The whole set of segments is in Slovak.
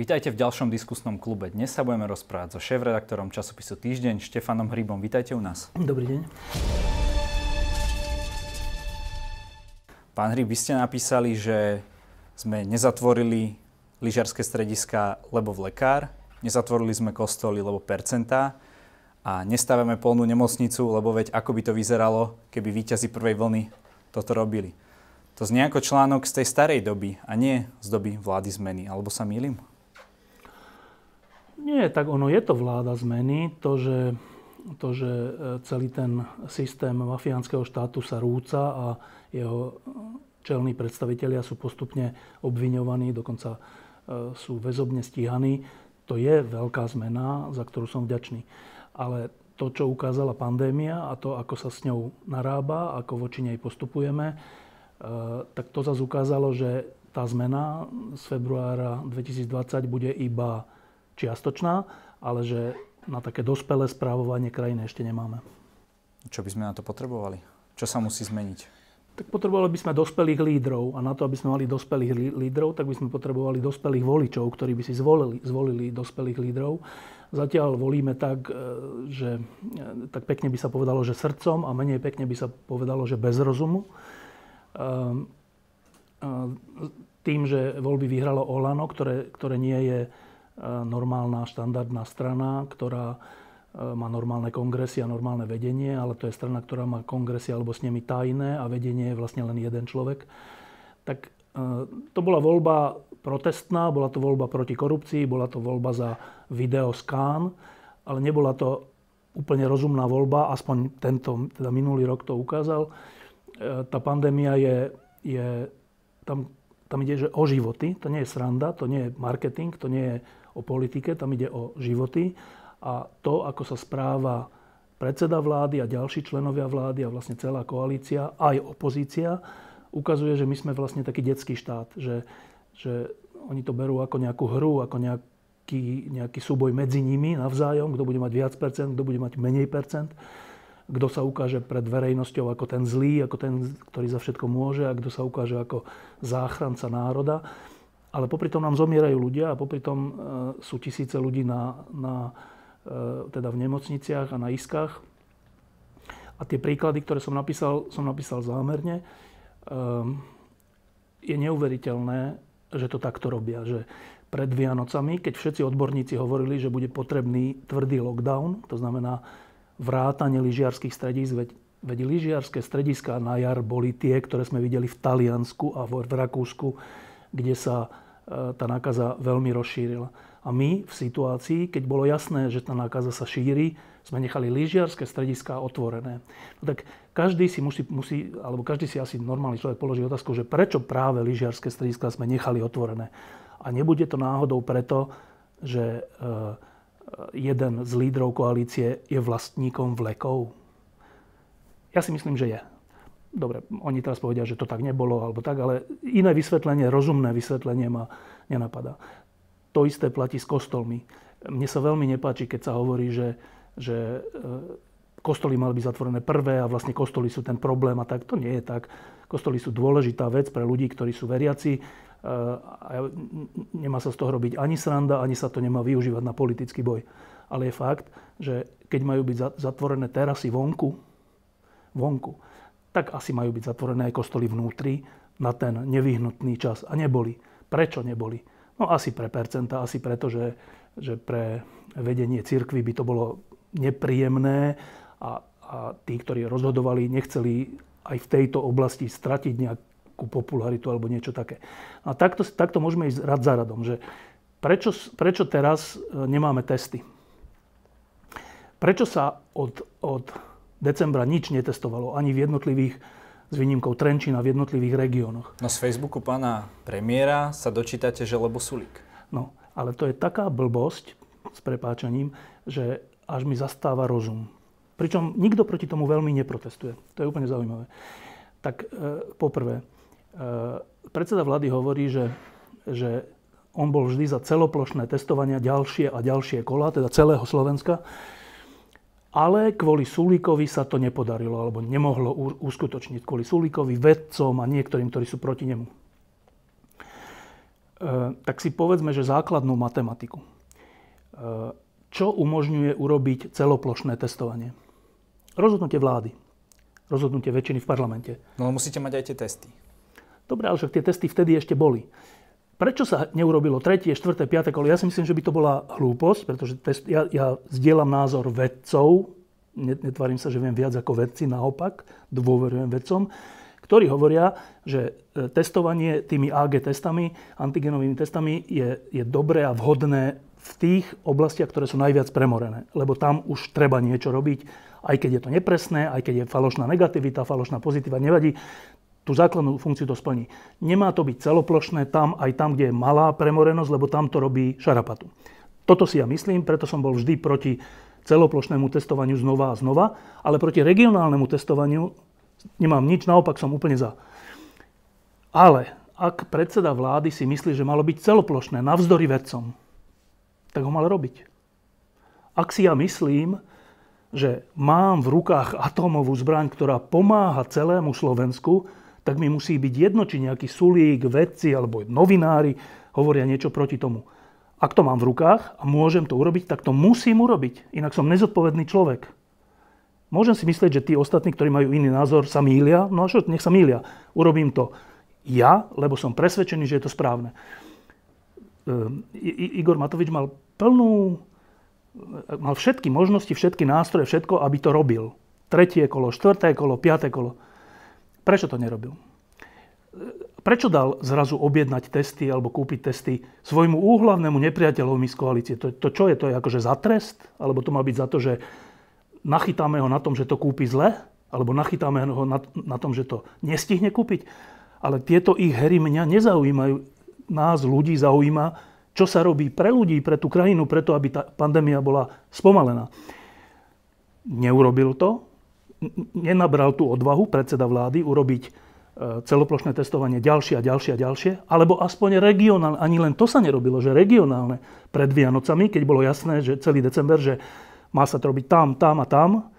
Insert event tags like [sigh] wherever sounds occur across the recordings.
Vítajte v ďalšom diskusnom klube. Dnes sa budeme rozprávať so šéf-redaktorom časopisu Týždeň Štefanom Hrybom. Vítajte u nás. Dobrý deň. Pán Hryb, vy ste napísali, že sme nezatvorili lyžiarske strediska, lebo v lekár, nezatvorili sme kostoly, lebo percentá a nestávame polnú nemocnicu, lebo veď ako by to vyzeralo, keby víťazi prvej vlny toto robili. To znie ako článok z tej starej doby a nie z doby vlády zmeny. Alebo sa mýlim? Nie, tak ono je to vláda zmeny. To, že, to, že e, celý ten systém mafiánskeho štátu sa rúca a jeho čelní predstavitelia sú postupne obviňovaní, dokonca e, sú väzobne stíhaní. To je veľká zmena, za ktorú som vďačný. Ale to, čo ukázala pandémia a to, ako sa s ňou narába, ako voči nej postupujeme, e, tak to zase ukázalo, že tá zmena z februára 2020 bude iba čiastočná, ale že na také dospelé správovanie krajiny ešte nemáme. Čo by sme na to potrebovali? Čo sa musí zmeniť? Tak potrebovali by sme dospelých lídrov a na to, aby sme mali dospelých lídrov, tak by sme potrebovali dospelých voličov, ktorí by si zvolili, zvolili dospelých lídrov. Zatiaľ volíme tak, e, že e, tak pekne by sa povedalo, že srdcom a menej pekne by sa povedalo, že bez rozumu. Ehm, tým, že voľby vyhralo Olano, ktoré, ktoré nie je normálna štandardná strana, ktorá e, má normálne kongresy a normálne vedenie, ale to je strana, ktorá má kongresy alebo s nimi tajné a vedenie je vlastne len jeden človek. Tak e, to bola voľba protestná, bola to voľba proti korupcii, bola to voľba za videoskán, ale nebola to úplne rozumná voľba, aspoň tento, teda minulý rok to ukázal. Tá pandémia je, je tam, tam ide že o životy, to nie je sranda, to nie je marketing, to nie je o politike, tam ide o životy a to, ako sa správa predseda vlády a ďalší členovia vlády a vlastne celá koalícia, aj opozícia, ukazuje, že my sme vlastne taký detský štát, že, že oni to berú ako nejakú hru, ako nejaký, nejaký súboj medzi nimi navzájom, kto bude mať viac percent, kto bude mať menej percent, kto sa ukáže pred verejnosťou ako ten zlý, ako ten, ktorý za všetko môže a kto sa ukáže ako záchranca národa. Ale popri tom nám zomierajú ľudia a popri tom e, sú tisíce ľudí na, na, e, teda v nemocniciach a na iskách. A tie príklady, ktoré som napísal, som napísal zámerne. E, je neuveriteľné, že to takto robia. Že pred Vianocami, keď všetci odborníci hovorili, že bude potrebný tvrdý lockdown, to znamená vrátanie lyžiarských stredísk, veď, veď lyžiarské strediská na jar boli tie, ktoré sme videli v Taliansku a v Rakúsku, kde sa e, tá nákaza veľmi rozšírila. A my v situácii, keď bolo jasné, že tá nákaza sa šíri, sme nechali lyžiarske strediská otvorené. No tak každý si musí, musí, alebo každý si asi normálny človek položí otázku, že prečo práve lyžiarske strediská sme nechali otvorené. A nebude to náhodou preto, že e, jeden z lídrov koalície je vlastníkom vlekov? Ja si myslím, že je. Dobre, oni teraz povedia, že to tak nebolo, alebo tak, ale iné vysvetlenie, rozumné vysvetlenie ma nenapadá. To isté platí s kostolmi. Mne sa veľmi nepáči, keď sa hovorí, že, že e, kostoly mali byť zatvorené prvé a vlastne kostoly sú ten problém a tak. To nie je tak. Kostoly sú dôležitá vec pre ľudí, ktorí sú veriaci. E, a nemá sa z toho robiť ani sranda, ani sa to nemá využívať na politický boj. Ale je fakt, že keď majú byť zatvorené terasy vonku, vonku, tak asi majú byť zatvorené aj kostoly vnútri na ten nevyhnutný čas. A neboli. Prečo neboli? No asi pre percenta, asi preto, že, že pre vedenie cirkvy by to bolo nepríjemné a, a tí, ktorí rozhodovali, nechceli aj v tejto oblasti stratiť nejakú popularitu alebo niečo také. A takto, takto môžeme ísť rad za radom, že prečo, prečo teraz e, nemáme testy? Prečo sa od, od decembra nič netestovalo, ani v jednotlivých, s výnimkou Trenčína, v jednotlivých regiónoch. No z Facebooku pána premiéra sa dočítate, že lebo Sulík. No, ale to je taká blbosť, s prepáčaním, že až mi zastáva rozum. Pričom nikto proti tomu veľmi neprotestuje. To je úplne zaujímavé. Tak e, poprvé, e, predseda vlády hovorí, že, že on bol vždy za celoplošné testovania ďalšie a ďalšie kola, teda celého Slovenska ale kvôli Sulíkovi sa to nepodarilo, alebo nemohlo uskutočniť kvôli Sulíkovi, vedcom a niektorým, ktorí sú proti nemu. tak si povedzme, že základnú matematiku. Čo umožňuje urobiť celoplošné testovanie? Rozhodnutie vlády. Rozhodnutie väčšiny v parlamente. No musíte mať aj tie testy. Dobre, ale však tie testy vtedy ešte boli. Prečo sa neurobilo tretie, štvrté, piaté kolo? Ja si myslím, že by to bola hlúposť, pretože test, ja, ja zdieľam názor vedcov, netvarím sa, že viem viac ako vedci, naopak, dôverujem vedcom, ktorí hovoria, že e, testovanie tými AG testami, antigenovými testami je, je dobré a vhodné v tých oblastiach, ktoré sú najviac premorené. Lebo tam už treba niečo robiť, aj keď je to nepresné, aj keď je falošná negativita, falošná pozitíva, nevadí tú základnú funkciu to splní. Nemá to byť celoplošné tam, aj tam, kde je malá premorenosť, lebo tam to robí šarapatu. Toto si ja myslím, preto som bol vždy proti celoplošnému testovaniu znova a znova, ale proti regionálnemu testovaniu nemám nič, naopak som úplne za. Ale ak predseda vlády si myslí, že malo byť celoplošné, navzdory vedcom, tak ho mal robiť. Ak si ja myslím, že mám v rukách atómovú zbraň, ktorá pomáha celému Slovensku, tak mi musí byť jedno, či nejaký sulík, vedci alebo novinári hovoria niečo proti tomu. Ak to mám v rukách a môžem to urobiť, tak to musím urobiť. Inak som nezodpovedný človek. Môžem si myslieť, že tí ostatní, ktorí majú iný názor, sa mýlia. No a čo, nech sa mýlia. Urobím to ja, lebo som presvedčený, že je to správne. Ehm, Igor Matovič mal plnú, mal všetky možnosti, všetky nástroje, všetko, aby to robil. Tretie kolo, štvrté kolo, piaté kolo. Prečo to nerobil? Prečo dal zrazu objednať testy alebo kúpiť testy svojmu úhlavnému nepriateľovi z koalície? To, to čo je? To je akože za trest? Alebo to má byť za to, že nachytáme ho na tom, že to kúpi zle? Alebo nachytáme ho na, na tom, že to nestihne kúpiť? Ale tieto ich hry mňa nezaujímajú. Nás ľudí zaujíma, čo sa robí pre ľudí, pre tú krajinu, preto aby tá pandémia bola spomalená. Neurobil to, nenabral tú odvahu predseda vlády urobiť e, celoplošné testovanie ďalšie a ďalšie a ďalšie, alebo aspoň regionálne, ani len to sa nerobilo, že regionálne pred Vianocami, keď bolo jasné, že celý december, že má sa to robiť tam, tam a tam,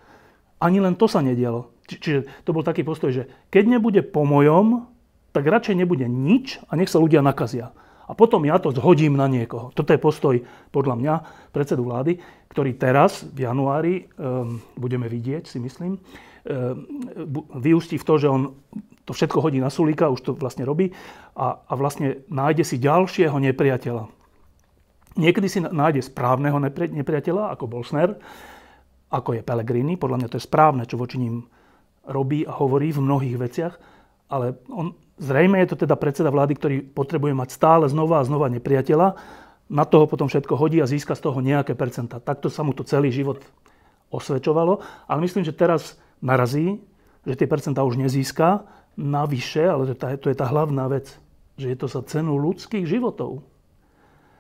ani len to sa nedialo. Čiže to bol taký postoj, že keď nebude po mojom, tak radšej nebude nič a nech sa ľudia nakazia a potom ja to zhodím na niekoho. Toto je postoj podľa mňa predsedu vlády, ktorý teraz v januári, um, budeme vidieť, si myslím, um, vyústí v to, že on to všetko hodí na Sulíka, už to vlastne robí a, a vlastne nájde si ďalšieho nepriateľa. Niekedy si nájde správneho nepriateľa, ako bol ako je Pellegrini. Podľa mňa to je správne, čo voči ním robí a hovorí v mnohých veciach, ale on Zrejme je to teda predseda vlády, ktorý potrebuje mať stále znova a znova nepriateľa, na toho potom všetko hodí a získa z toho nejaké percenta. Takto sa mu to celý život osvedčovalo, ale myslím, že teraz narazí, že tie percentá už nezíska navyše, ale to, je tá hlavná vec, že je to za cenu ľudských životov.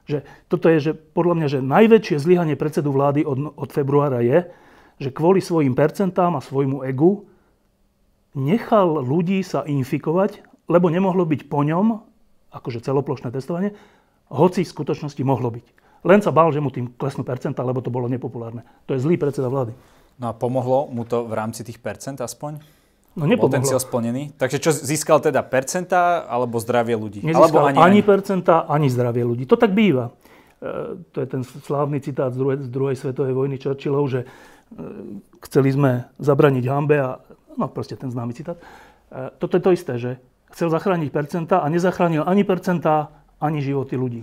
Že toto je, že podľa mňa, že najväčšie zlyhanie predsedu vlády od, od februára je, že kvôli svojim percentám a svojmu egu nechal ľudí sa infikovať lebo nemohlo byť po ňom, akože celoplošné testovanie, hoci v skutočnosti mohlo byť. Len sa bál, že mu tým klesnú percenta, lebo to bolo nepopulárne. To je zlý predseda vlády. No a pomohlo mu to v rámci tých percent aspoň? No nepomohlo. Potenciál splnený. Takže čo, získal teda percentá alebo zdravie ľudí? Nezískal alebo ani, ani percentá, ani zdravie ľudí. To tak býva. E, to je ten slávny citát z druhej, z druhej svetovej vojny Churchillov, že e, chceli sme zabraniť hambe a no proste ten známy citát. E, toto je to isté, že chcel zachrániť percentá a nezachránil ani percentá, ani životy ľudí.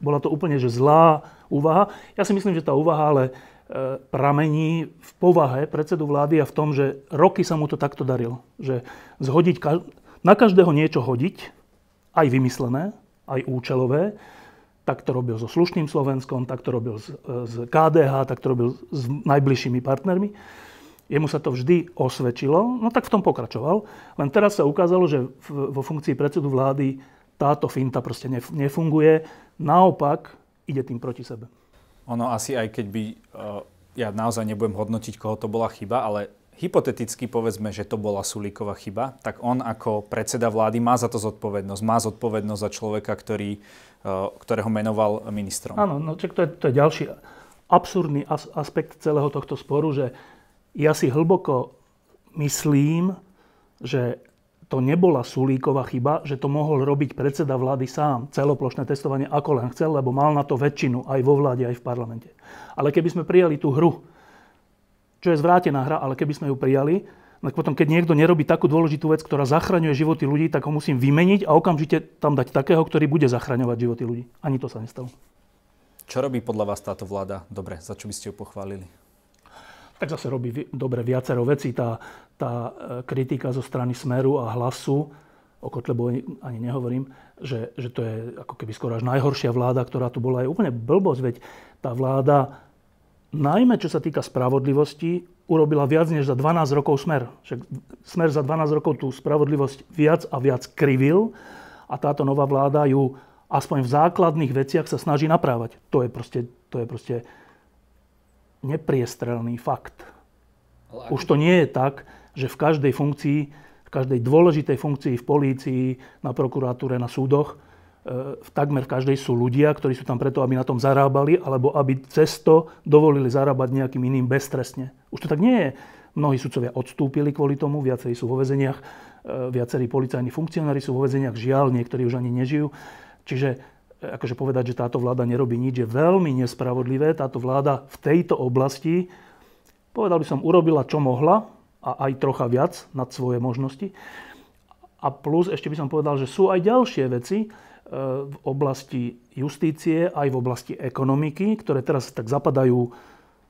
Bola to úplne že zlá úvaha. Ja si myslím, že tá úvaha ale e, pramení v povahe predsedu vlády a v tom, že roky sa mu to takto darilo. Že zhodiť, na každého niečo hodiť, aj vymyslené, aj účelové, tak to robil so slušným Slovenskom, tak to robil s, s KDH, tak to robil s najbližšími partnermi jemu sa to vždy osvedčilo, no tak v tom pokračoval. Len teraz sa ukázalo, že vo funkcii predsedu vlády táto finta proste nefunguje. Naopak ide tým proti sebe. Ono asi aj keď by, eh, ja naozaj nebudem hodnotiť, koho to bola chyba, ale hypoteticky povedzme, že to bola Sulíková chyba, tak on ako predseda vlády má za to zodpovednosť. Má zodpovednosť za človeka, ktorý, eh, ktorého menoval ministrom. Áno, no to je, to je ďalší absurdný aspekt celého tohto sporu, že ja si hlboko myslím, že to nebola Sulíková chyba, že to mohol robiť predseda vlády sám, celoplošné testovanie ako len chcel, lebo mal na to väčšinu aj vo vláde, aj v parlamente. Ale keby sme prijali tú hru, čo je zvrátená hra, ale keby sme ju prijali, tak potom, keď niekto nerobí takú dôležitú vec, ktorá zachraňuje životy ľudí, tak ho musím vymeniť a okamžite tam dať takého, ktorý bude zachraňovať životy ľudí. Ani to sa nestalo. Čo robí podľa vás táto vláda dobre? Za čo by ste ju pochválili? Tak zase robí dobre viacero vecí. Tá, tá e, kritika zo strany Smeru a Hlasu, o Kotlebovi ani nehovorím, že, že to je ako keby skoro až najhoršia vláda, ktorá tu bola. Je úplne blbosť, veď tá vláda, najmä čo sa týka spravodlivosti, urobila viac než za 12 rokov Smer. Však Smer za 12 rokov tú spravodlivosť viac a viac krivil a táto nová vláda ju aspoň v základných veciach sa snaží naprávať. To je proste, to je proste nepriestrelný fakt. Už to nie je tak, že v každej funkcii, v každej dôležitej funkcii v polícii, na prokuratúre, na súdoch, e, v takmer v každej sú ľudia, ktorí sú tam preto, aby na tom zarábali, alebo aby cesto dovolili zarábať nejakým iným beztrestne. Už to tak nie je. Mnohí sudcovia odstúpili kvôli tomu, viacerí sú vo vezeniach, e, viacerí policajní funkcionári sú vo vezeniach, žiaľ, niektorí už ani nežijú. Čiže akože povedať, že táto vláda nerobí nič, je veľmi nespravodlivé. Táto vláda v tejto oblasti, povedal by som, urobila čo mohla a aj trocha viac nad svoje možnosti. A plus ešte by som povedal, že sú aj ďalšie veci e, v oblasti justície, aj v oblasti ekonomiky, ktoré teraz tak zapadajú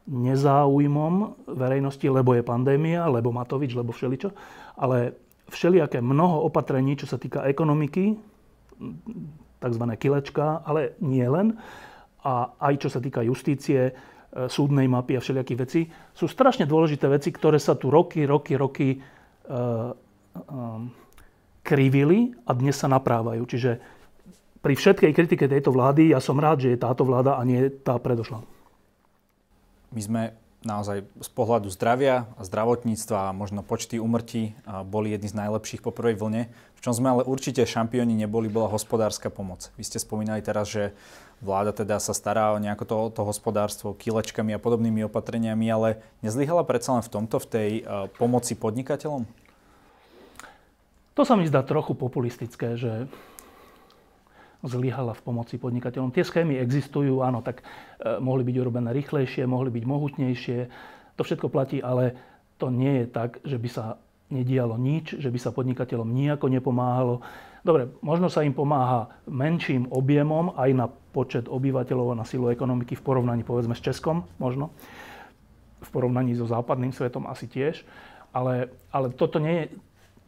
nezáujmom verejnosti, lebo je pandémia, lebo Matovič, lebo všeličo. Ale všelijaké mnoho opatrení, čo sa týka ekonomiky, tzv. kilečka, ale nie len. A aj čo sa týka justície, e, súdnej mapy a všelijakých vecí, sú strašne dôležité veci, ktoré sa tu roky, roky, roky uh, uh, krivili a dnes sa naprávajú. Čiže pri všetkej kritike tejto vlády ja som rád, že je táto vláda a nie tá predošla. My sme naozaj z pohľadu zdravia a zdravotníctva a možno počty umrtí boli jedni z najlepších po prvej vlne. V čom sme ale určite šampióni neboli, bola hospodárska pomoc. Vy ste spomínali teraz, že vláda teda sa stará o nejako to, to hospodárstvo kilečkami a podobnými opatreniami, ale nezlyhala predsa len v tomto, v tej uh, pomoci podnikateľom? To sa mi zdá trochu populistické, že zlyhala v pomoci podnikateľom. Tie schémy existujú, áno, tak e, mohli byť urobené rýchlejšie, mohli byť mohutnejšie, to všetko platí, ale to nie je tak, že by sa nedialo nič, že by sa podnikateľom nejako nepomáhalo. Dobre, možno sa im pomáha menším objemom aj na počet obyvateľov a na silu ekonomiky v porovnaní povedzme s Českom, možno. V porovnaní so západným svetom asi tiež. Ale, ale toto nie je,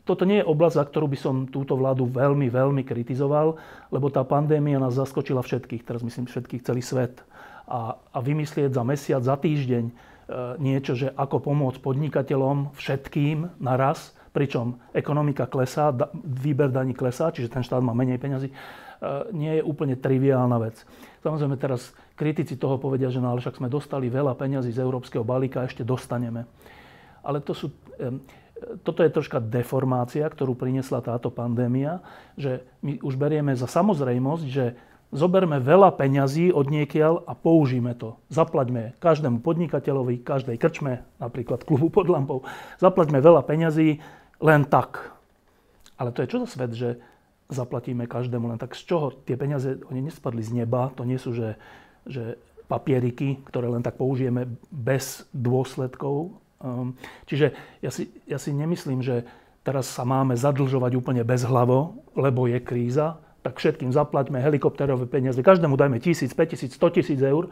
toto nie je oblasť, za ktorú by som túto vládu veľmi, veľmi kritizoval, lebo tá pandémia nás zaskočila všetkých, teraz myslím všetkých, celý svet. A, a vymyslieť za mesiac, za týždeň e, niečo, že ako pomôcť podnikateľom všetkým naraz, pričom ekonomika klesá, da, výber daní klesá, čiže ten štát má menej peňazí, e, nie je úplne triviálna vec. Samozrejme teraz kritici toho povedia, že no ale však sme dostali veľa peňazí z európskeho balíka, ešte dostaneme. Ale to sú... E, toto je troška deformácia, ktorú priniesla táto pandémia, že my už berieme za samozrejmosť, že zoberme veľa peňazí od niekiaľ a použijeme to. Zaplaťme každému podnikateľovi, každej krčme, napríklad klubu pod lampou, zaplaťme veľa peňazí len tak. Ale to je čo za svet, že zaplatíme každému len tak. Z čoho? Tie peniaze, oni nespadli z neba, to nie sú, že, že papieriky, ktoré len tak použijeme bez dôsledkov čiže ja si, ja si nemyslím, že teraz sa máme zadlžovať úplne bez hlavo, lebo je kríza, tak všetkým zaplaťme helikopterové peniaze, každému dajme 1000, 5000, 100 tisíc eur.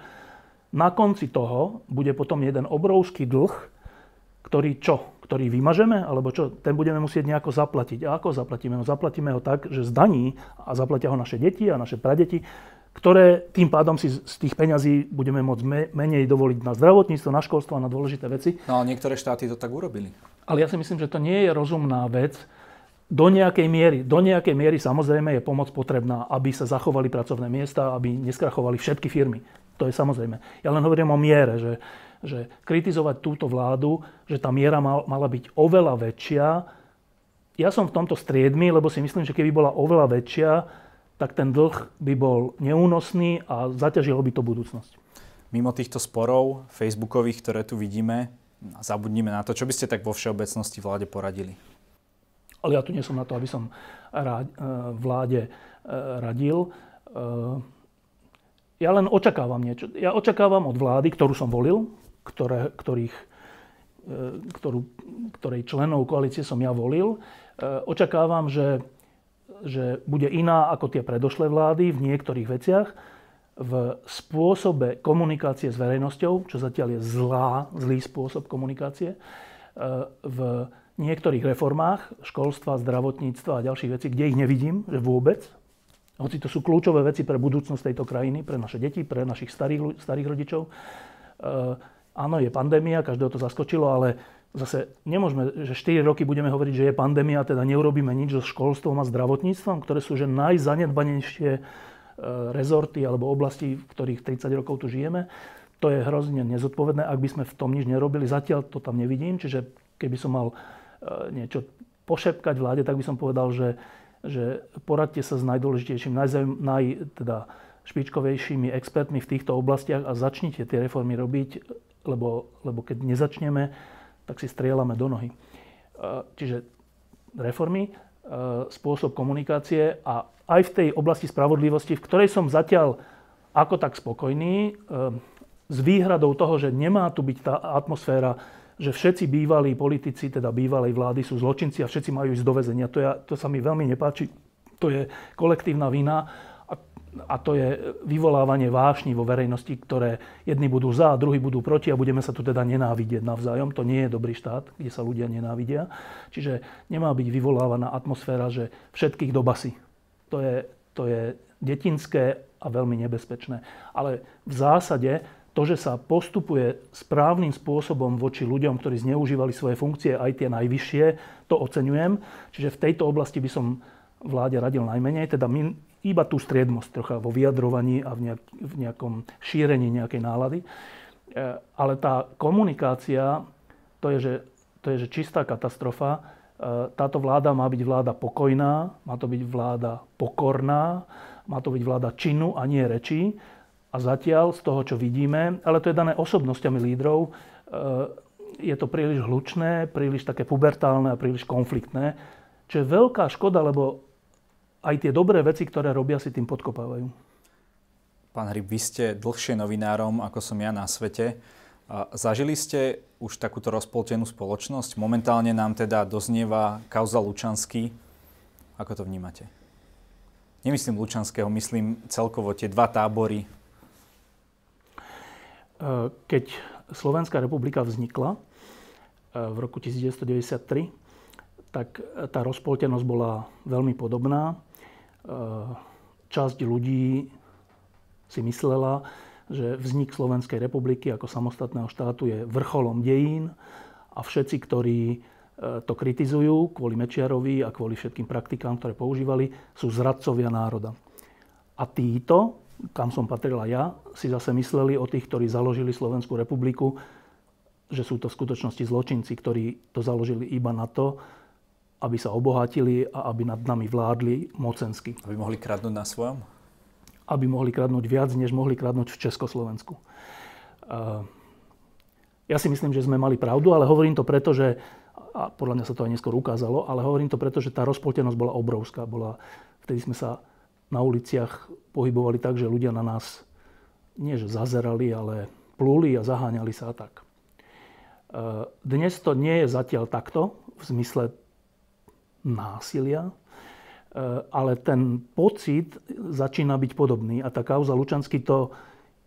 Na konci toho bude potom jeden obrovský dlh, ktorý čo? Ktorý vymažeme? Alebo čo? Ten budeme musieť nejako zaplatiť. A ako zaplatíme? No zaplatíme ho tak, že zdaní a zaplatia ho naše deti a naše pradeti ktoré tým pádom si z tých peňazí budeme môcť menej dovoliť na zdravotníctvo, na školstvo a na dôležité veci. No ale niektoré štáty to tak urobili. Ale ja si myslím, že to nie je rozumná vec. Do nejakej miery, do nejakej miery samozrejme je pomoc potrebná, aby sa zachovali pracovné miesta, aby neskrachovali všetky firmy. To je samozrejme. Ja len hovorím o miere, že, že kritizovať túto vládu, že tá miera mal, mala byť oveľa väčšia. Ja som v tomto striedmi, lebo si myslím, že keby bola oveľa väčšia, tak ten dlh by bol neúnosný a zaťažilo by to budúcnosť. Mimo týchto sporov facebookových, ktoré tu vidíme, zabudnime na to, čo by ste tak vo všeobecnosti vláde poradili? Ale ja tu nie som na to, aby som vláde radil. Ja len očakávam niečo. Ja očakávam od vlády, ktorú som volil, ktoré, ktorých, ktorú, ktorej členov koalície som ja volil, očakávam, že, že bude iná ako tie predošlé vlády v niektorých veciach v spôsobe komunikácie s verejnosťou, čo zatiaľ je zlá, zlý spôsob komunikácie, e, v niektorých reformách školstva, zdravotníctva a ďalších vecí, kde ich nevidím, že vôbec, hoci to sú kľúčové veci pre budúcnosť tejto krajiny, pre naše deti, pre našich starých, starých rodičov. E, áno, je pandémia, každého to zaskočilo, ale zase nemôžeme, že 4 roky budeme hovoriť, že je pandémia, teda neurobíme nič so školstvom a zdravotníctvom, ktoré sú že najzanedbanejšie E, rezorty alebo oblasti, v ktorých 30 rokov tu žijeme. To je hrozne nezodpovedné, ak by sme v tom nič nerobili. Zatiaľ to tam nevidím, čiže keby som mal e, niečo pošepkať vláde, tak by som povedal, že, že poradte sa s najdôležitejším, naj, naj, teda špičkovejšími expertmi v týchto oblastiach a začnite tie reformy robiť, lebo, lebo keď nezačneme, tak si strieľame do nohy. E, čiže reformy, spôsob komunikácie a aj v tej oblasti spravodlivosti, v ktorej som zatiaľ ako tak spokojný, eh, s výhradou toho, že nemá tu byť tá atmosféra, že všetci bývalí politici, teda bývalej vlády sú zločinci a všetci majú ísť do väzenia. To, ja, to sa mi veľmi nepáči. To je kolektívna vina a, a to je vyvolávanie vášni vo verejnosti, ktoré jedni budú za, druhí budú proti a budeme sa tu teda nenávidieť navzájom. To nie je dobrý štát, kde sa ľudia nenávidia. Čiže nemá byť vyvolávaná atmosféra, že všetkých do basy to je, to je detinské a veľmi nebezpečné. Ale v zásade to, že sa postupuje správnym spôsobom voči ľuďom, ktorí zneužívali svoje funkcie, aj tie najvyššie, to oceňujem. Čiže v tejto oblasti by som vláde radil najmenej, teda iba tú striednosť trocha vo vyjadrovaní a v, nejak, v nejakom šírení nejakej nálady. E, ale tá komunikácia, to je, že, to je že čistá katastrofa. E, táto vláda má byť vláda pokojná, má to byť vláda pokorná, má to byť vláda činu a nie rečí. A zatiaľ z toho, čo vidíme, ale to je dané osobnosťami lídrov, e, je to príliš hlučné, príliš také pubertálne a príliš konfliktné, čo je veľká škoda, lebo aj tie dobré veci, ktoré robia, si tým podkopávajú. Pán Hryb, vy ste dlhšie novinárom, ako som ja na svete. Zažili ste už takúto rozpoltenú spoločnosť? Momentálne nám teda doznieva kauza Lučanský. Ako to vnímate? Nemyslím Lučanského, myslím celkovo tie dva tábory. E, keď Slovenská republika vznikla e, v roku 1993, tak tá rozpoltenosť bola veľmi podobná. E, časť ľudí si myslela, že vznik Slovenskej republiky ako samostatného štátu je vrcholom dejín a všetci, ktorí e, to kritizujú kvôli Mečiarovi a kvôli všetkým praktikám, ktoré používali, sú zradcovia národa. A títo, kam som patrila ja, si zase mysleli o tých, ktorí založili Slovenskú republiku, že sú to v skutočnosti zločinci, ktorí to založili iba na to, aby sa obohatili a aby nad nami vládli mocensky. Aby mohli kradnúť na svojom? aby mohli kradnúť viac, než mohli kradnúť v Československu. Ja si myslím, že sme mali pravdu, ale hovorím to preto, že, a podľa mňa sa to aj neskôr ukázalo, ale hovorím to preto, že tá rozpoltenosť bola obrovská. Bola, vtedy sme sa na uliciach pohybovali tak, že ľudia na nás nie že zazerali, ale plúli a zaháňali sa a tak. Dnes to nie je zatiaľ takto, v zmysle násilia, Eh, ale ten pocit začína byť podobný a tá kauza Lučansky to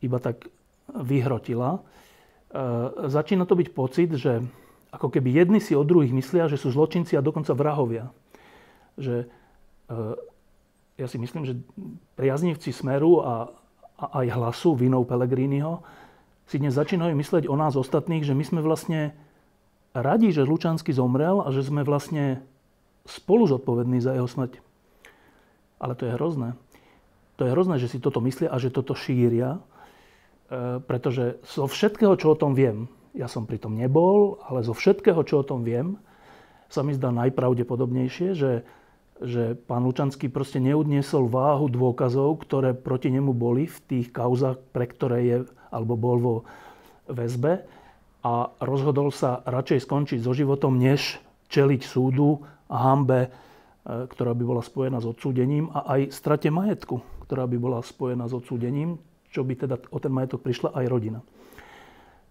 iba tak vyhrotila. Eh, začína to byť pocit, že ako keby jedni si od druhých myslia, že sú zločinci a dokonca vrahovia. Že eh, ja si myslím, že priaznivci Smeru a, a aj hlasu vinou Pelegriniho si dnes začínajú mysleť o nás ostatných, že my sme vlastne radi, že Lučansky zomrel a že sme vlastne spolu zodpovední za jeho smrť. Ale to je hrozné. To je hrozné, že si toto myslia a že toto šíria, e, pretože zo všetkého, čo o tom viem, ja som pri tom nebol, ale zo všetkého, čo o tom viem, sa mi zdá najpravdepodobnejšie, že, že pán Lučanský proste neudniesol váhu dôkazov, ktoré proti nemu boli v tých kauzach, pre ktoré je alebo bol vo väzbe a rozhodol sa radšej skončiť so životom, než čeliť súdu a hambe, ktorá by bola spojená s odsúdením a aj strate majetku, ktorá by bola spojená s odsúdením, čo by teda o ten majetok prišla aj rodina.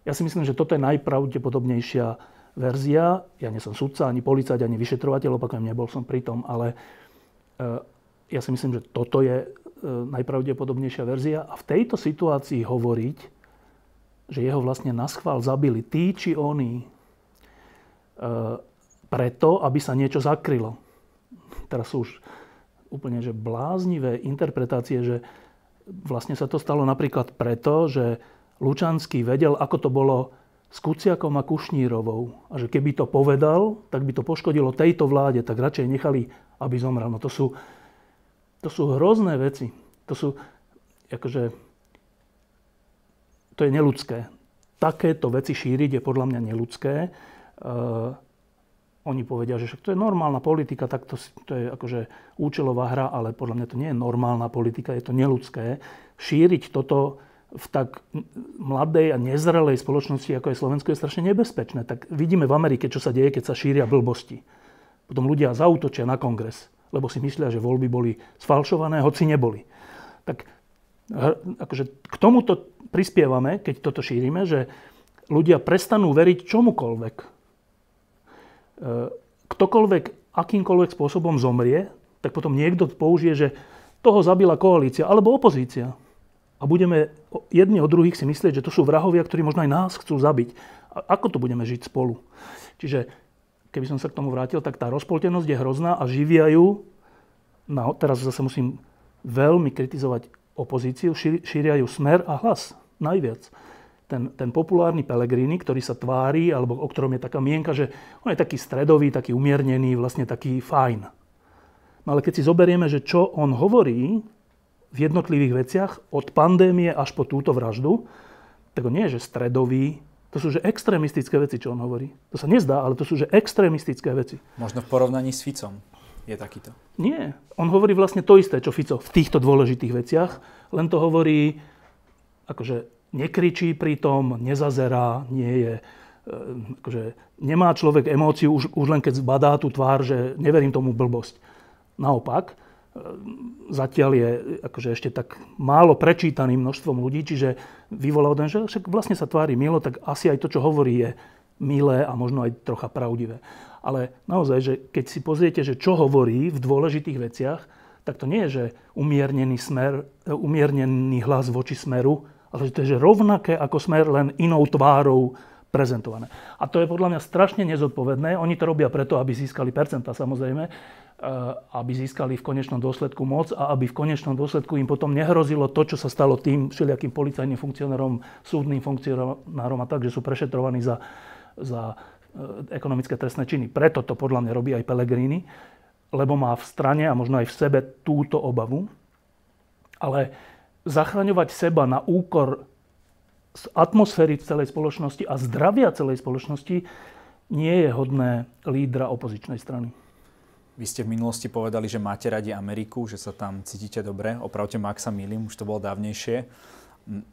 Ja si myslím, že toto je najpravdepodobnejšia verzia. Ja nie som sudca, ani policajt, ani vyšetrovateľ, opakujem, nebol som pri tom, ale e, ja si myslím, že toto je e, najpravdepodobnejšia verzia. A v tejto situácii hovoriť, že jeho vlastne na schvál zabili tí či oni, e, preto, aby sa niečo zakrylo. Teraz sú už úplne že bláznivé interpretácie, že vlastne sa to stalo napríklad preto, že Lučanský vedel, ako to bolo s Kuciakom a Kušnírovou. A že keby to povedal, tak by to poškodilo tejto vláde, tak radšej nechali, aby zomrel. No to sú, to sú hrozné veci. To sú, akože, to je neludské. Takéto veci šíriť je podľa mňa neludské. Uh, oni povedia, že však to je normálna politika, tak to, to je akože účelová hra, ale podľa mňa to nie je normálna politika, je to neludské. Šíriť toto v tak mladej a nezrelej spoločnosti, ako je Slovensko, je strašne nebezpečné. Tak vidíme v Amerike, čo sa deje, keď sa šíria blbosti. Potom ľudia zautočia na kongres, lebo si myslia, že voľby boli sfalšované, hoci neboli. Tak akože k tomuto prispievame, keď toto šírime, že ľudia prestanú veriť čomukoľvek. E, ktokoľvek akýmkoľvek spôsobom zomrie, tak potom niekto použije, že toho zabila koalícia alebo opozícia a budeme jedni od druhých si myslieť, že to sú vrahovia, ktorí možno aj nás chcú zabiť. A ako to budeme žiť spolu? Čiže keby som sa k tomu vrátil, tak tá rozpoltenosť je hrozná a živia ju, no, teraz zase musím veľmi kritizovať opozíciu, šíria ju smer a hlas najviac. Ten, ten populárny Pelegrini, ktorý sa tvári, alebo o ktorom je taká mienka, že on je taký stredový, taký umiernený, vlastne taký fajn. No ale keď si zoberieme, že čo on hovorí, v jednotlivých veciach, od pandémie až po túto vraždu, tak on nie je, že stredový, to sú že extrémistické veci, čo on hovorí. To sa nezdá, ale to sú že extrémistické veci. Možno v porovnaní s Ficom je takýto. Nie. On hovorí vlastne to isté, čo Fico v týchto dôležitých veciach, len to hovorí, akože nekričí pri tom, nezazerá, nie je, e, akože nemá človek emóciu už, už len keď zbadá tú tvár, že neverím tomu blbosť. Naopak, zatiaľ je akože ešte tak málo prečítaný množstvom ľudí, čiže vyvolal ten, že však vlastne sa tvári milo, tak asi aj to, čo hovorí, je milé a možno aj trocha pravdivé. Ale naozaj, že keď si pozriete, že čo hovorí v dôležitých veciach, tak to nie je, že umiernený, smer, umiernený hlas voči smeru, ale že to je rovnaké ako smer, len inou tvárou prezentované. A to je podľa mňa strašne nezodpovedné. Oni to robia preto, aby získali percenta samozrejme, Eh, aby získali v konečnom dôsledku moc a aby v konečnom dôsledku im potom nehrozilo to, čo sa stalo tým všelijakým policajným funkcionárom, súdnym funkcionárom a tak, že sú prešetrovaní za, za eh, ekonomické trestné činy. Preto to podľa mňa robí aj Pellegrini, lebo má v strane a možno aj v sebe túto obavu. Ale zachraňovať seba na úkor z atmosféry celej spoločnosti a zdravia celej spoločnosti nie je hodné lídra opozičnej strany. Vy ste v minulosti povedali, že máte radi Ameriku, že sa tam cítite dobre. Opravte ma, ak sa milím, už to bolo dávnejšie.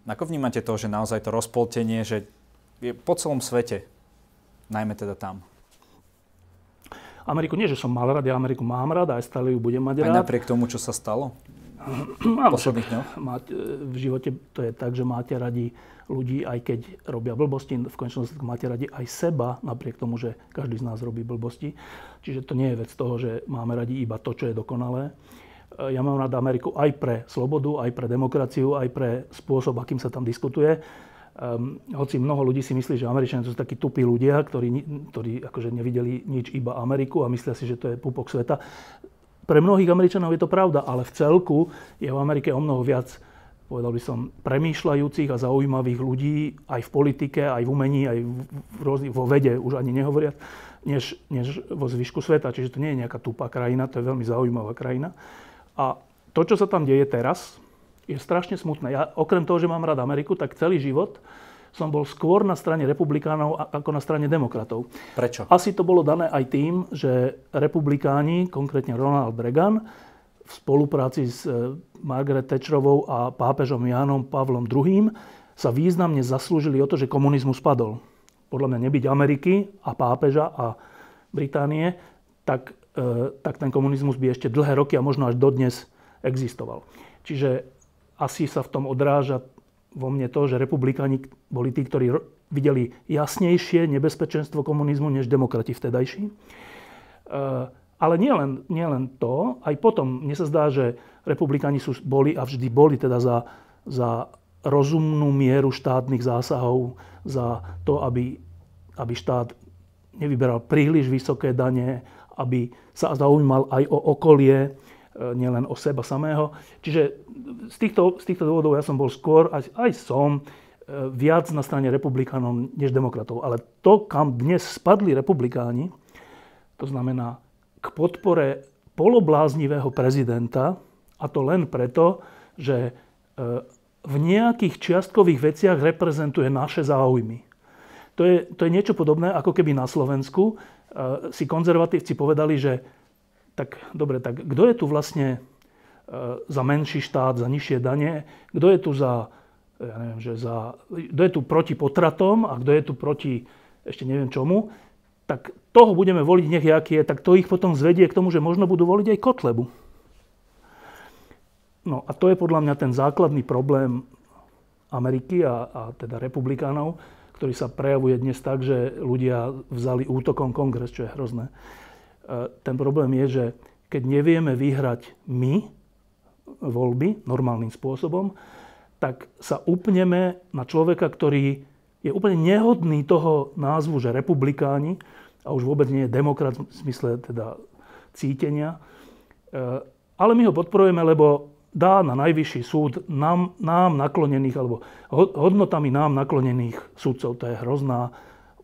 Ako vnímate to, že naozaj to rozpoltenie, že je po celom svete, najmä teda tam? Ameriku nie, že som mal rád, ja Ameriku mám rád a aj stále ju budem mať rád. Aj napriek tomu, čo sa stalo? V posledných dňoch? V živote to je tak, že máte radi ľudí, aj keď robia blbosti, v konečnom dôsledku máte radi aj seba, napriek tomu, že každý z nás robí blbosti. Čiže to nie je vec toho, že máme radi iba to, čo je dokonalé. Ja mám rád Ameriku aj pre slobodu, aj pre demokraciu, aj pre spôsob, akým sa tam diskutuje. Um, hoci mnoho ľudí si myslí, že Američania sú takí tupí ľudia, ktorí, ktorí akože nevideli nič iba Ameriku a myslia si, že to je pupok sveta. Pre mnohých Američanov je to pravda, ale v celku je v Amerike o mnoho viac povedal by som, premýšľajúcich a zaujímavých ľudí aj v politike, aj v umení, aj v rôznych, vo vede, už ani nehovoriac, než, než vo zvyšku sveta. Čiže to nie je nejaká tupá krajina, to je veľmi zaujímavá krajina. A to, čo sa tam deje teraz, je strašne smutné. Ja okrem toho, že mám rád Ameriku, tak celý život som bol skôr na strane republikánov ako na strane demokratov. Prečo? Asi to bolo dané aj tým, že republikáni, konkrétne Ronald Reagan, v spolupráci s e, Margaret Thatcherovou a pápežom Jánom Pavlom II sa významne zaslúžili o to, že komunizmus padol. Podľa mňa nebyť Ameriky a pápeža a Británie, tak tak ten komunizmus by ešte dlhé roky a možno až dodnes existoval. Čiže asi sa v tom odráža vo mne to, že republikáni boli tí, ktorí videli jasnejšie nebezpečenstvo komunizmu než demokrati vtedajší. E, ale nielen nie len to, aj potom, mne sa zdá, že republikáni sú, boli a vždy boli teda za, za rozumnú mieru štátnych zásahov, za to, aby, aby štát nevyberal príliš vysoké dane, aby sa zaujímal aj o okolie, nielen o seba samého. Čiže z týchto, z týchto dôvodov ja som bol skôr, aj, aj som, e, viac na strane republikánov než demokratov. Ale to, kam dnes spadli republikáni, to znamená k podpore polobláznivého prezidenta, a to len preto, že e, v nejakých čiastkových veciach reprezentuje naše záujmy. To je, to je niečo podobné, ako keby na Slovensku si konzervatívci povedali, že tak dobre, tak kto je tu vlastne e, za menší štát, za nižšie dane? Kto je tu za, ja neviem, že za, kto je tu proti potratom a kto je tu proti ešte neviem čomu? Tak toho budeme voliť, nech aký je, tak to ich potom zvedie k tomu, že možno budú voliť aj Kotlebu. No a to je podľa mňa ten základný problém Ameriky a, a teda republikánov, ktorý sa prejavuje dnes tak, že ľudia vzali útokom kongres, čo je hrozné. E, ten problém je, že keď nevieme vyhrať my voľby normálnym spôsobom, tak sa upneme na človeka, ktorý je úplne nehodný toho názvu, že republikáni, a už vôbec nie je demokrat v zmysle teda cítenia. E, ale my ho podporujeme, lebo dá na najvyšší súd nám, nám naklonených, alebo hodnotami nám naklonených súdcov. To je hrozná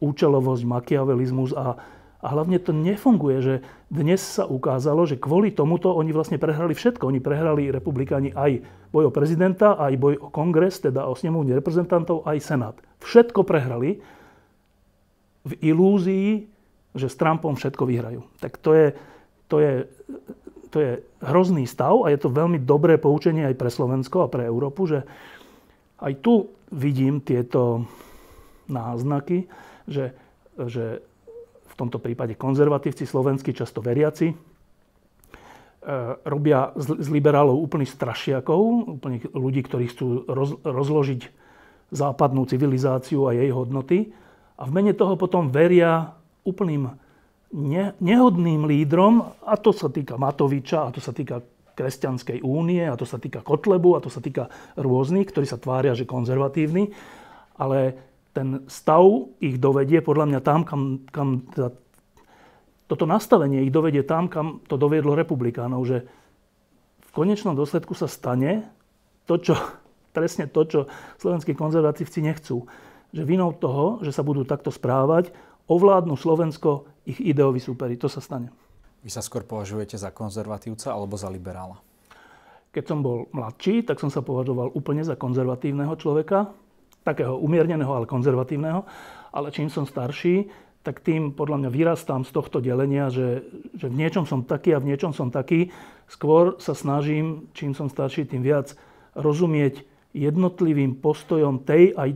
účelovosť, makiavelizmus a a hlavne to nefunguje, že dnes sa ukázalo, že kvôli tomuto oni vlastne prehrali všetko. Oni prehrali republikáni aj boj o prezidenta, aj boj o kongres, teda o snemovne reprezentantov, aj senát. Všetko prehrali v ilúzii, že s Trumpom všetko vyhrajú. Tak to je, to je, to je hrozný stav a je to veľmi dobré poučenie aj pre Slovensko a pre Európu, že aj tu vidím tieto náznaky, že, že tomto prípade konzervatívci slovenskí, často veriaci, e, robia z liberálov úplných strašiakov, úplných ľudí, ktorí chcú roz, rozložiť západnú civilizáciu a jej hodnoty. A v mene toho potom veria úplným ne, nehodným lídrom, a to sa týka Matoviča, a to sa týka Kresťanskej únie, a to sa týka Kotlebu, a to sa týka rôznych, ktorí sa tvária, že konzervatívni. Ale ten stav ich dovedie podľa mňa tam, kam, kam teda, toto nastavenie ich dovedie tam, kam to doviedlo republikánov, že v konečnom dôsledku sa stane to, čo, [laughs] presne to, čo slovenskí konzervatívci nechcú. Že vinou toho, že sa budú takto správať, ovládnu Slovensko ich ideoví súperi. To sa stane. Vy sa skôr považujete za konzervatívca alebo za liberála? Keď som bol mladší, tak som sa považoval úplne za konzervatívneho človeka takého umierneného, ale konzervatívneho. Ale čím som starší, tak tým podľa mňa vyrastám z tohto delenia, že, že v niečom som taký a v niečom som taký. Skôr sa snažím, čím som starší, tým viac rozumieť jednotlivým postojom tej aj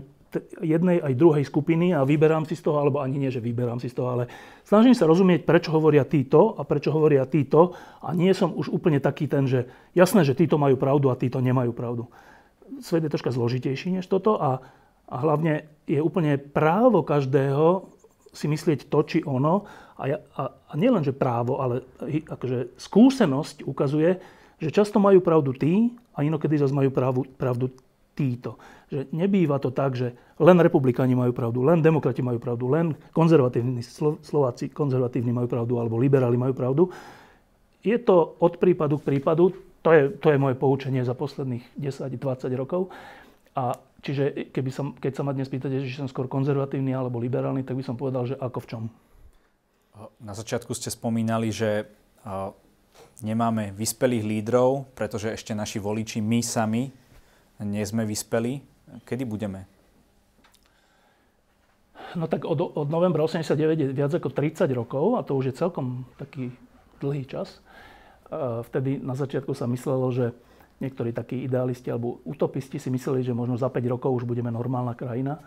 jednej aj druhej skupiny a vyberám si z toho, alebo ani nie, že vyberám si z toho, ale snažím sa rozumieť, prečo hovoria títo a prečo hovoria títo a nie som už úplne taký ten, že jasné, že títo majú pravdu a títo nemajú pravdu svet je troška zložitejší než toto a, a hlavne je úplne právo každého si myslieť to či ono. A, ja, a, a nielen, že právo, ale akože skúsenosť ukazuje, že často majú pravdu tí a inokedy zase majú pravdu, pravdu títo. Že nebýva to tak, že len republikáni majú pravdu, len demokrati majú pravdu, len konzervatívni Slováci konzervatívni majú pravdu alebo liberáli majú pravdu. Je to od prípadu k prípadu to je, to je moje poučenie za posledných 10-20 rokov. A čiže keby som, keď sa ma dnes pýtate, že som skôr konzervatívny alebo liberálny, tak by som povedal, že ako v čom. Na začiatku ste spomínali, že nemáme vyspelých lídrov, pretože ešte naši voliči, my sami, nie sme vyspelí. Kedy budeme? No tak od, od novembra 89 je viac ako 30 rokov a to už je celkom taký dlhý čas. Vtedy na začiatku sa myslelo, že niektorí takí idealisti alebo utopisti si mysleli, že možno za 5 rokov už budeme normálna krajina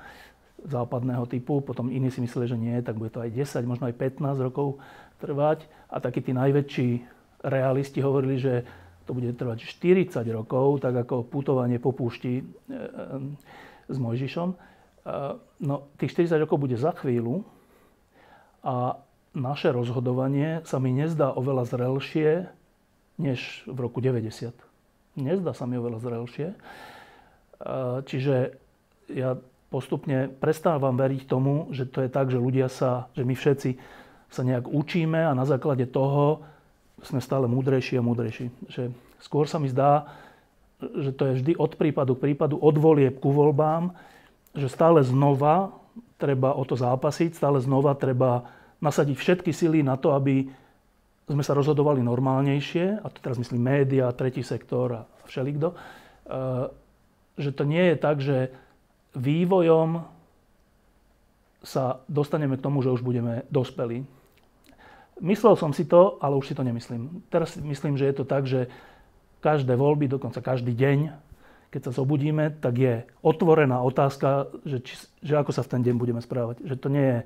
západného typu, potom iní si mysleli, že nie, tak bude to aj 10, možno aj 15 rokov trvať a takí tí najväčší realisti hovorili, že to bude trvať 40 rokov, tak ako putovanie po púšti e, e, s Mojžišom. No, tých 40 rokov bude za chvíľu a naše rozhodovanie sa mi nezdá oveľa zrelšie, než v roku 90. Nezdá sa mi oveľa zrelšie. Čiže ja postupne prestávam veriť tomu, že to je tak, že ľudia sa, že my všetci sa nejak učíme a na základe toho sme stále múdrejší a múdrejší. Že skôr sa mi zdá, že to je vždy od prípadu k prípadu, od volieb ku voľbám, že stále znova treba o to zápasiť, stále znova treba nasadiť všetky sily na to, aby sme sa rozhodovali normálnejšie, a to teraz myslím média, tretí sektor a všelikto, eh, že to nie je tak, že vývojom sa dostaneme k tomu, že už budeme dospelí. Myslel som si to, ale už si to nemyslím. Teraz myslím, že je to tak, že každé voľby, dokonca každý deň, keď sa zobudíme, tak je otvorená otázka, že, či, že ako sa v ten deň budeme správať. Že to nie je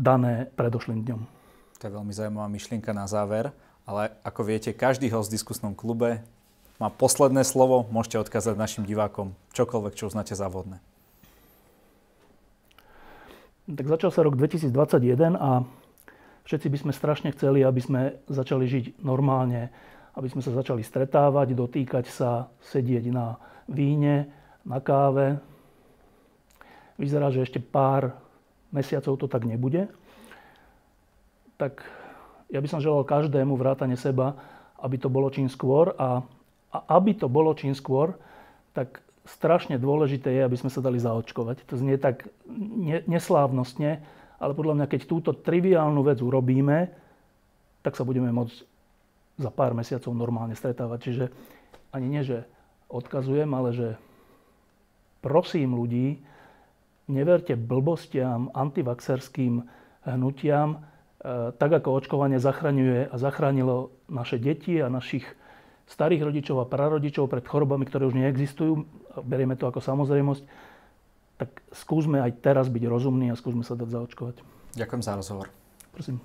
dané predošlým dňom. To je veľmi zaujímavá myšlienka na záver, ale ako viete, každý host v diskusnom klube má posledné slovo, môžete odkázať našim divákom čokoľvek, čo uznáte za vodné. Tak začal sa rok 2021 a všetci by sme strašne chceli, aby sme začali žiť normálne, aby sme sa začali stretávať, dotýkať sa, sedieť na víne, na káve. Vyzerá, že ešte pár mesiacov to tak nebude. Tak ja by som želal každému vrátane seba, aby to bolo čím skôr a, a aby to bolo čím skôr, tak strašne dôležité je, aby sme sa dali zaočkovať. To znie tak neslávnostne, ale podľa mňa, keď túto triviálnu vec urobíme, tak sa budeme môcť za pár mesiacov normálne stretávať. Čiže ani nie, že odkazujem, ale že prosím ľudí, neverte blbostiam, antivaxerským hnutiam, tak ako očkovanie zachraňuje a zachránilo naše deti a našich starých rodičov a prarodičov pred chorobami, ktoré už neexistujú, berieme to ako samozrejmosť, tak skúsme aj teraz byť rozumní a skúsme sa dať zaočkovať. Ďakujem za rozhovor. Prosím.